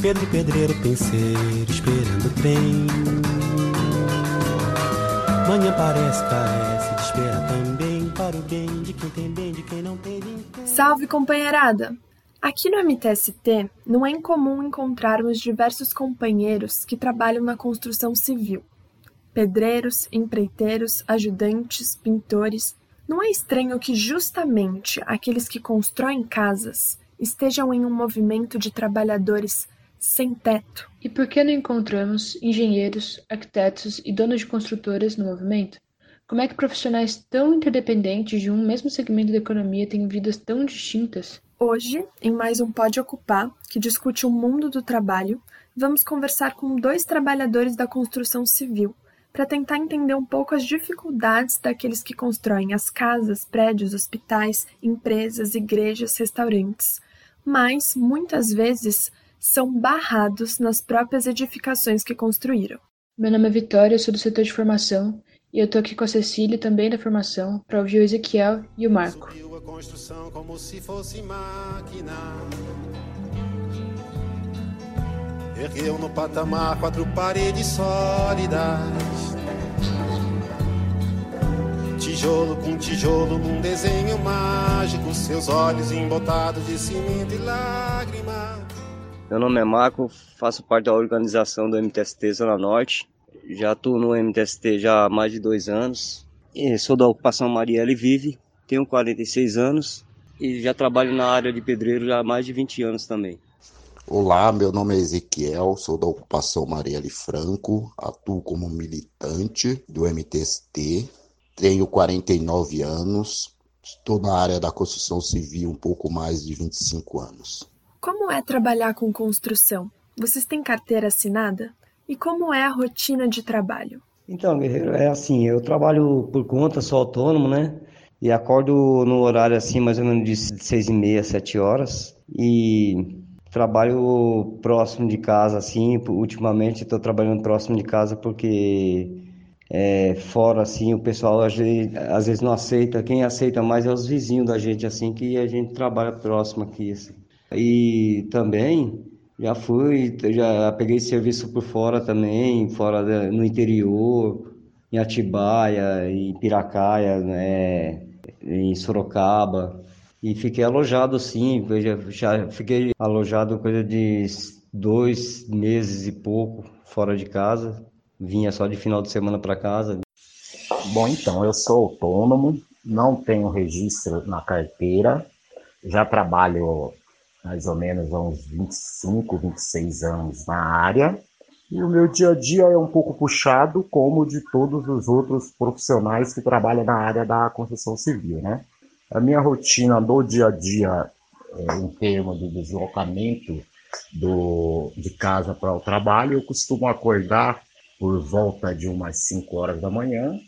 Pedro pedreiro, penseiro, esperando o trem. Manhã parece, carece, espera também para o bem de quem tem bem, de quem não tem. Salve, companheirada! Aqui no MTST, não é incomum encontrarmos diversos companheiros que trabalham na construção civil. Pedreiros, empreiteiros, ajudantes, pintores. Não é estranho que justamente aqueles que constroem casas estejam em um movimento de trabalhadores sem teto. E por que não encontramos engenheiros, arquitetos e donos de construtoras no movimento? Como é que profissionais tão interdependentes de um mesmo segmento da economia têm vidas tão distintas? Hoje, em mais um Pode Ocupar, que discute o mundo do trabalho, vamos conversar com dois trabalhadores da construção civil para tentar entender um pouco as dificuldades daqueles que constroem as casas, prédios, hospitais, empresas, igrejas, restaurantes, mas muitas vezes são barrados nas próprias edificações que construíram. Meu nome é Vitória, sou do setor de formação e eu tô aqui com a Cecília, também da formação, para ouvir o Ezequiel e o Marco construção como se fosse máquina. Ergueu no patamar quatro paredes sólidas. Tijolo com tijolo num desenho mágico, seus olhos embotados de cimento e lágrima. Meu nome é Marco, faço parte da organização do MTST Zona Norte. Já estou no MTST já há mais de dois anos. Sou da ocupação Marielle Vive, tenho 46 anos e já trabalho na área de pedreiro há mais de 20 anos também. Olá, meu nome é Ezequiel, sou da ocupação Marielle Franco, atuo como militante do MTST, tenho 49 anos, estou na área da construção civil um pouco mais de 25 anos. Como é trabalhar com construção? Vocês têm carteira assinada? E como é a rotina de trabalho? Então, Guerreiro, é assim, eu trabalho por conta, sou autônomo, né? E acordo no horário assim, mais ou menos de seis e meia, sete horas. E trabalho próximo de casa, assim. Ultimamente estou trabalhando próximo de casa porque é, fora, assim, o pessoal às vezes, não aceita. Quem aceita mais é os vizinhos da gente, assim, que a gente trabalha próximo aqui, assim. E também já fui, já peguei serviço por fora também, fora no interior, em Atibaia, em Piracaia, né? em Sorocaba e fiquei alojado sim, já, já fiquei alojado coisa de dois meses e pouco fora de casa, vinha só de final de semana para casa. Bom, então, eu sou autônomo, não tenho registro na carteira, já trabalho mais ou menos há uns 25, 26 anos na área. E o meu dia a dia é um pouco puxado, como de todos os outros profissionais que trabalham na área da construção civil, né? A minha rotina do dia a dia, é, em termos de deslocamento do, de casa para o trabalho, eu costumo acordar por volta de umas 5 horas da manhã.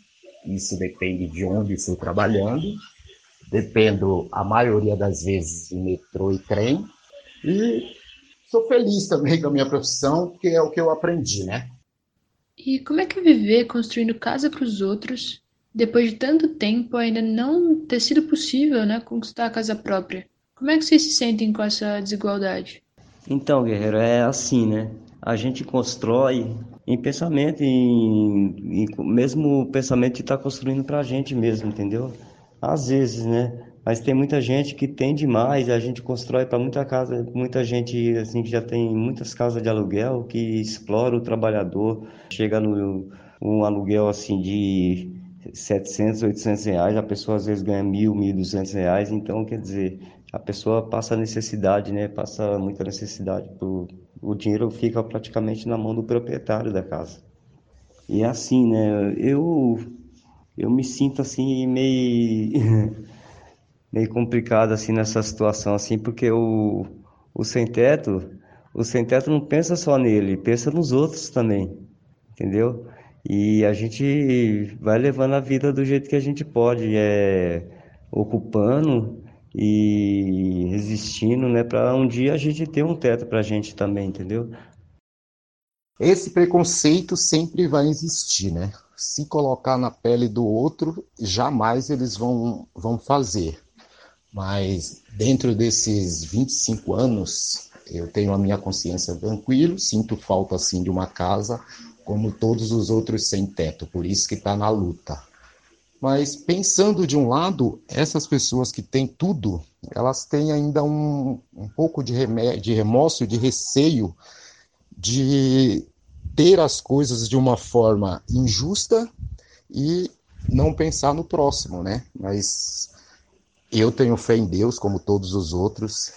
Isso depende de onde estou trabalhando. Dependo, a maioria das vezes, de metrô e trem. E sou feliz também com a minha profissão, porque é o que eu aprendi, né? E como é que é viver construindo casa para os outros, depois de tanto tempo ainda não ter sido possível, né, conquistar a casa própria? Como é que vocês se sentem com essa desigualdade? Então, guerreiro, é assim, né? A gente constrói em pensamento, em, em mesmo o pensamento que está construindo para a gente mesmo, entendeu? Às vezes, né? Mas tem muita gente que tem demais, a gente constrói para muita casa, muita gente assim que já tem muitas casas de aluguel que explora o trabalhador, chega no um aluguel assim de 700, 800 reais, a pessoa às vezes ganha mil, mil duzentos reais, então quer dizer, a pessoa passa necessidade, né? Passa muita necessidade, pro, o dinheiro fica praticamente na mão do proprietário da casa. E é assim, né? Eu eu me sinto assim meio meio complicado assim nessa situação assim, porque o, o sem teto, o sem teto não pensa só nele, pensa nos outros também, entendeu? E a gente vai levando a vida do jeito que a gente pode, é ocupando e resistindo, né, para um dia a gente ter um teto para a gente também, entendeu? Esse preconceito sempre vai existir, né? Se colocar na pele do outro, jamais eles vão, vão fazer. Mas dentro desses 25 anos Eu tenho a minha consciência tranquila, sinto falta sim de uma casa, como todos os outros sem teto, por isso que está na luta. Mas pensando de um lado, essas pessoas que têm tudo, elas têm ainda um, um pouco de, de remorso, de receio de ter as coisas de uma forma injusta e não pensar no próximo, né? Mas eu tenho fé em Deus, como todos os outros.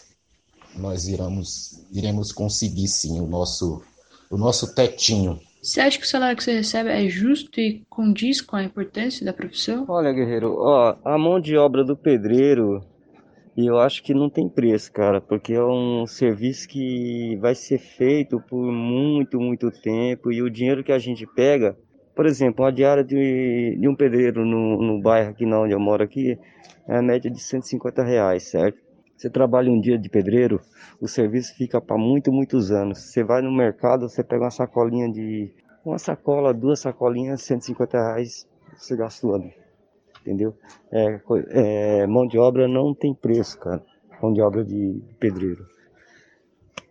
Nós iremos, iremos conseguir sim o nosso, o nosso tetinho. Você acha que o salário que você recebe é justo e condiz com a importância da profissão? Olha, guerreiro, ó, a mão de obra do pedreiro, eu acho que não tem preço, cara, porque é um serviço que vai ser feito por muito, muito tempo e o dinheiro que a gente pega, por exemplo, uma diária de, de um pedreiro no, no bairro aqui não onde eu moro aqui, é a média de 150 reais, certo? Você trabalha um dia de pedreiro, o serviço fica para muito, muitos anos. Você vai no mercado, você pega uma sacolinha de. Uma sacola, duas sacolinhas, 150 reais, você gasta ano. Entendeu? É, é, mão de obra não tem preço, cara. Mão de obra de pedreiro.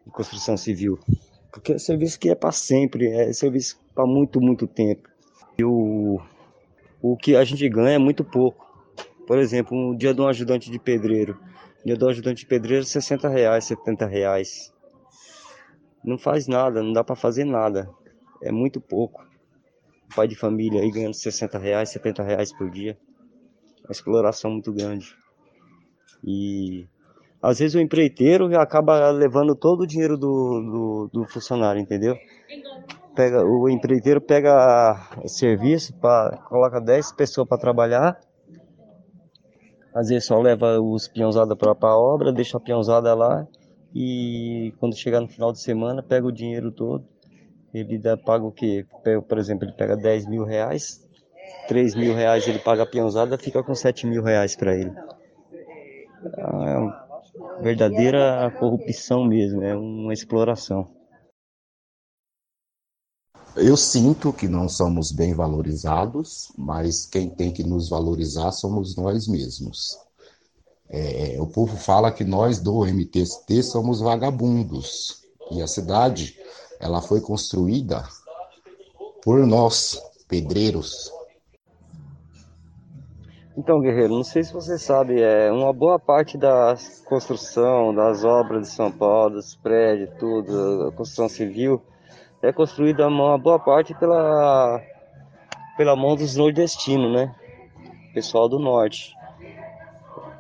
De construção civil. Porque é serviço que é para sempre, é serviço para muito, muito tempo. E o, o que a gente ganha é muito pouco. Por exemplo, um dia de um ajudante de pedreiro Dia do ajudante de pedreiro, 60 reais, 70 reais. Não faz nada, não dá para fazer nada. É muito pouco. pai de família aí ganhando 60 reais, 70 reais por dia. Uma exploração muito grande. E às vezes o empreiteiro acaba levando todo o dinheiro do, do, do funcionário, entendeu? Pega, o empreiteiro pega serviço, pra, coloca 10 pessoas para trabalhar às vezes só leva os peãozadas para a obra, deixa a peãozada lá e quando chegar no final de semana pega o dinheiro todo. Ele dá, paga o quê? Por exemplo, ele pega 10 mil reais, 3 mil reais ele paga a peãozada, fica com 7 mil reais para ele. É uma verdadeira corrupção mesmo, é uma exploração. Eu sinto que não somos bem valorizados, mas quem tem que nos valorizar somos nós mesmos. É, o povo fala que nós do MTST somos vagabundos e a cidade ela foi construída por nós, pedreiros. Então, guerreiro, não sei se você sabe, é uma boa parte da construção, das obras de São Paulo, dos prédios, tudo, a construção civil, é construída uma boa parte pela, pela mão dos nordestinos, né? Pessoal do norte.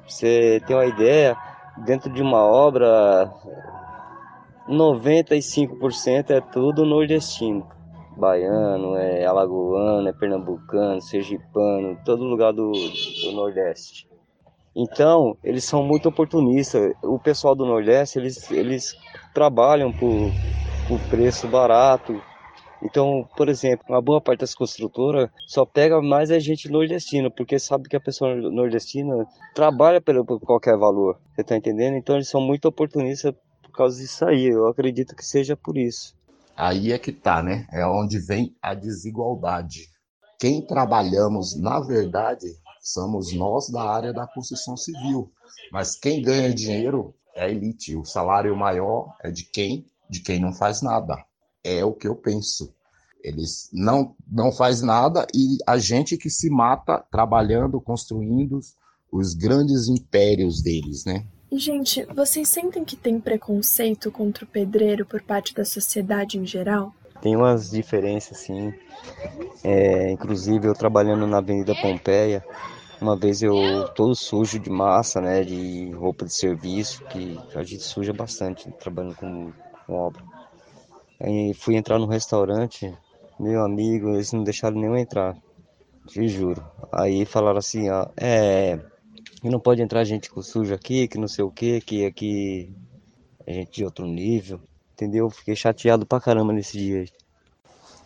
Você tem uma ideia, dentro de uma obra, 95% é tudo nordestino. Baiano, é alagoano, é pernambucano, sergipano, todo lugar do, do Nordeste. Então, eles são muito oportunistas. O pessoal do Nordeste, eles, eles trabalham por, por preço barato. Então, por exemplo, uma boa parte das construtoras só pega mais a gente nordestina, porque sabe que a pessoa nordestina trabalha pelo, por qualquer valor. Você tá entendendo? Então eles são muito oportunistas por causa disso aí. Eu acredito que seja por isso. Aí é que tá, né? É onde vem a desigualdade. Quem trabalhamos, na verdade, somos nós da área da construção civil. Mas quem ganha dinheiro é a elite. O salário maior é de quem de quem não faz nada. É o que eu penso. Eles não não faz nada e a gente que se mata trabalhando, construindo os grandes impérios deles, né? Gente, vocês sentem que tem preconceito contra o pedreiro por parte da sociedade em geral? Tem umas diferenças, sim. É, inclusive, eu trabalhando na Avenida Pompeia, uma vez eu todo sujo de massa, né, de roupa de serviço, que a gente suja bastante trabalhando com com obra. Aí fui entrar no restaurante, meu amigo, eles não deixaram nem eu entrar, te juro. Aí falaram assim, ó, é, não pode entrar gente com sujo aqui, que não sei o que, que aqui é gente de outro nível, entendeu? Fiquei chateado pra caramba nesse dia.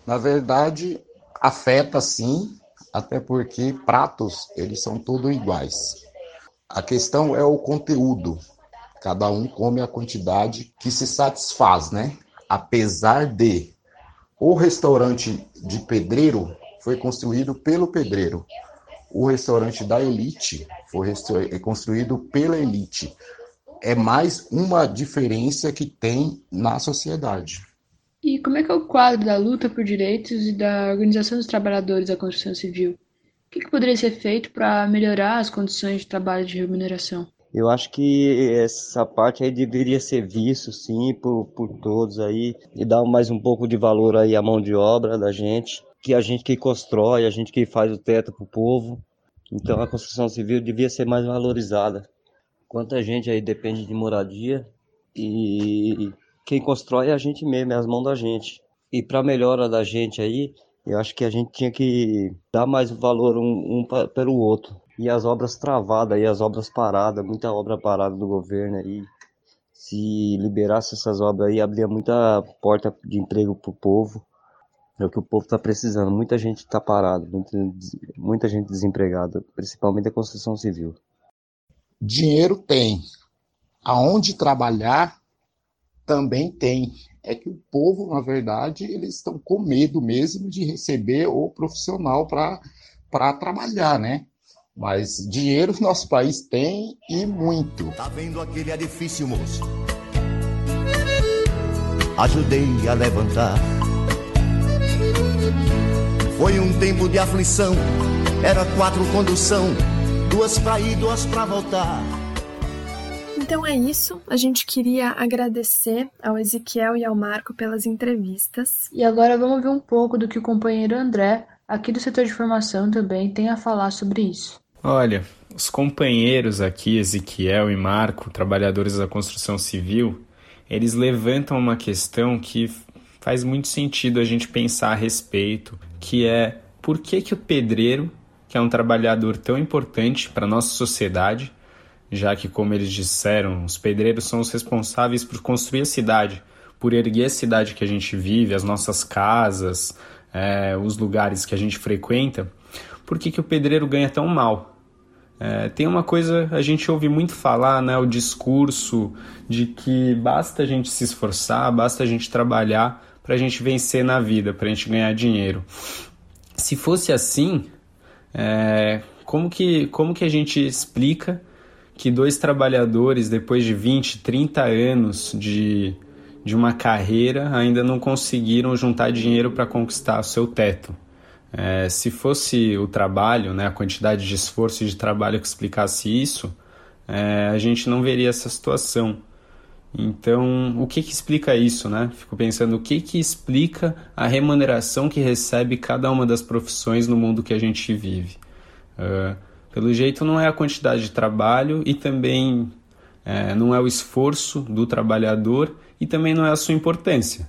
Na verdade, afeta sim, até porque pratos, eles são todos iguais. A questão é o conteúdo. Cada um come a quantidade que se satisfaz, né? Apesar de o restaurante de pedreiro foi construído pelo pedreiro. O restaurante da elite foi construído pela elite. é mais uma diferença que tem na sociedade. E como é que é o quadro da luta por direitos e da organização dos trabalhadores da construção civil? O que, que poderia ser feito para melhorar as condições de trabalho de remuneração? Eu acho que essa parte aí deveria ser visto, sim, por, por todos aí, e dar mais um pouco de valor aí à mão de obra da gente, que a gente que constrói, a gente que faz o teto para o povo. Então a construção civil devia ser mais valorizada. Quanta gente aí depende de moradia e quem constrói é a gente mesmo, é as mãos da gente. E para melhora da gente aí, eu acho que a gente tinha que dar mais valor um, um pelo outro. E as obras travadas aí, as obras paradas, muita obra parada do governo aí. Se liberasse essas obras aí, abria muita porta de emprego pro povo. É o que o povo está precisando. Muita gente está parada, muita, muita gente desempregada, principalmente a construção civil. Dinheiro tem. Aonde trabalhar também tem. É que o povo, na verdade, eles estão com medo mesmo de receber o profissional para trabalhar, né? Mas dinheiro nosso país tem e muito. Tá vendo aquele edifício, moço? Ajudei a levantar. Foi um tempo de aflição, era quatro condução duas para ir, duas para voltar. Então é isso. A gente queria agradecer ao Ezequiel e ao Marco pelas entrevistas. E agora vamos ver um pouco do que o companheiro André, aqui do setor de formação, também tem a falar sobre isso. Olha, os companheiros aqui, Ezequiel e Marco, trabalhadores da construção civil, eles levantam uma questão que faz muito sentido a gente pensar a respeito, que é por que, que o pedreiro que é um trabalhador tão importante para a nossa sociedade, já que, como eles disseram, os pedreiros são os responsáveis por construir a cidade, por erguer a cidade que a gente vive, as nossas casas, é, os lugares que a gente frequenta. Por que, que o pedreiro ganha tão mal? É, tem uma coisa, a gente ouve muito falar, né, o discurso de que basta a gente se esforçar, basta a gente trabalhar para a gente vencer na vida, para a gente ganhar dinheiro. Se fosse assim, é, como, que, como que a gente explica que dois trabalhadores, depois de 20, 30 anos de, de uma carreira, ainda não conseguiram juntar dinheiro para conquistar o seu teto? É, se fosse o trabalho, né, a quantidade de esforço e de trabalho que explicasse isso, é, a gente não veria essa situação. Então, o que, que explica isso, né? Fico pensando o que, que explica a remuneração que recebe cada uma das profissões no mundo que a gente vive. Uh, pelo jeito, não é a quantidade de trabalho e também uh, não é o esforço do trabalhador e também não é a sua importância,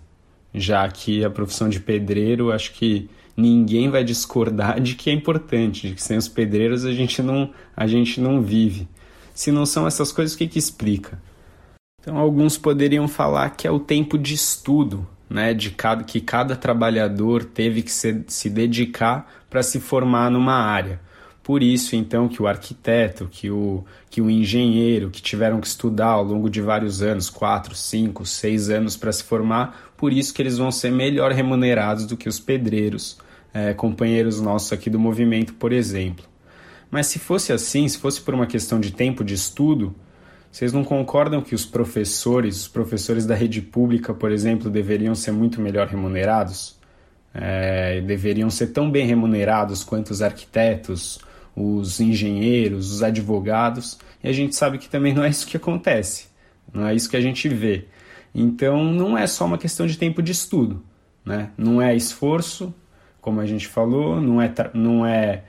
já que a profissão de pedreiro, acho que ninguém vai discordar de que é importante, de que sem os pedreiros a gente não, a gente não vive. Se não são essas coisas, o que, que explica? Então, alguns poderiam falar que é o tempo de estudo, né, de cada, que cada trabalhador teve que se, se dedicar para se formar numa área. Por isso, então, que o arquiteto, que o, que o engenheiro, que tiveram que estudar ao longo de vários anos, quatro, cinco, seis anos para se formar, por isso que eles vão ser melhor remunerados do que os pedreiros, é, companheiros nossos aqui do movimento, por exemplo. Mas se fosse assim, se fosse por uma questão de tempo de estudo, vocês não concordam que os professores, os professores da rede pública, por exemplo, deveriam ser muito melhor remunerados? É, deveriam ser tão bem remunerados quanto os arquitetos, os engenheiros, os advogados, e a gente sabe que também não é isso que acontece, não é isso que a gente vê. Então, não é só uma questão de tempo de estudo, né? não é esforço, como a gente falou, não é, não é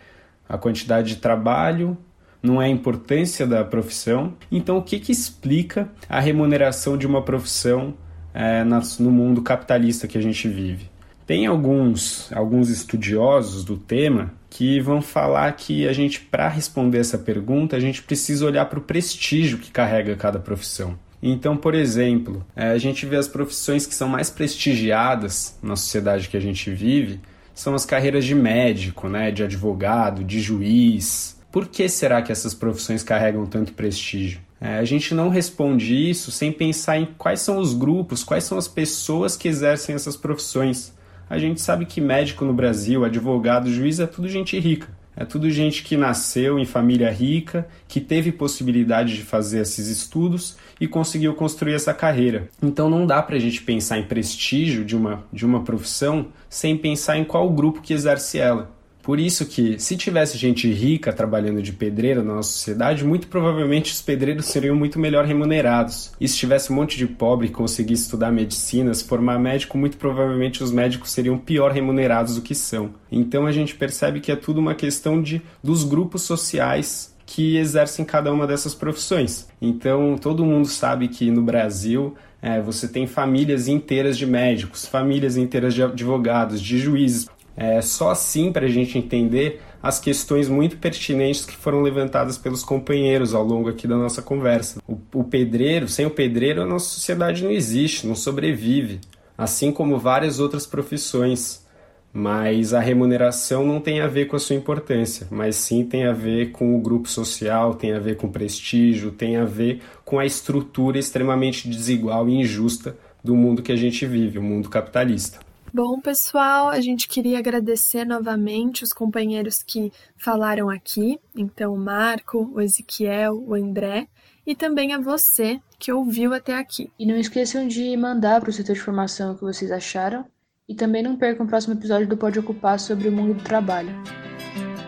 a quantidade de trabalho, não é a importância da profissão. Então, o que, que explica a remuneração de uma profissão é, no mundo capitalista que a gente vive? Tem alguns, alguns estudiosos do tema que vão falar que a gente, para responder essa pergunta, a gente precisa olhar para o prestígio que carrega cada profissão. Então, por exemplo, é, a gente vê as profissões que são mais prestigiadas na sociedade que a gente vive, são as carreiras de médico, né, de advogado, de juiz, por que será que essas profissões carregam tanto prestígio? É, a gente não responde isso sem pensar em quais são os grupos, quais são as pessoas que exercem essas profissões. A gente sabe que médico no Brasil, advogado, juiz é tudo gente rica. É tudo gente que nasceu em família rica, que teve possibilidade de fazer esses estudos e conseguiu construir essa carreira. Então não dá para a gente pensar em prestígio de uma, de uma profissão sem pensar em qual grupo que exerce ela. Por isso que, se tivesse gente rica trabalhando de pedreiro na nossa sociedade, muito provavelmente os pedreiros seriam muito melhor remunerados. E se tivesse um monte de pobre que conseguisse estudar medicina, se formar médico, muito provavelmente os médicos seriam pior remunerados do que são. Então a gente percebe que é tudo uma questão de dos grupos sociais que exercem cada uma dessas profissões. Então todo mundo sabe que no Brasil é, você tem famílias inteiras de médicos, famílias inteiras de advogados, de juízes. É só assim para a gente entender as questões muito pertinentes que foram levantadas pelos companheiros ao longo aqui da nossa conversa. O, o pedreiro, sem o pedreiro, a nossa sociedade não existe, não sobrevive, assim como várias outras profissões. Mas a remuneração não tem a ver com a sua importância, mas sim tem a ver com o grupo social, tem a ver com o prestígio, tem a ver com a estrutura extremamente desigual e injusta do mundo que a gente vive, o mundo capitalista. Bom, pessoal, a gente queria agradecer novamente os companheiros que falaram aqui, então o Marco, o Ezequiel, o André, e também a você que ouviu até aqui. E não esqueçam de mandar para o setor de formação o que vocês acharam, e também não percam o próximo episódio do Pode Ocupar sobre o mundo do trabalho.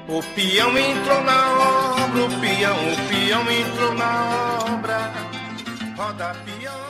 O peão entrou na obra, o peão, o peão entrou na obra, roda peão.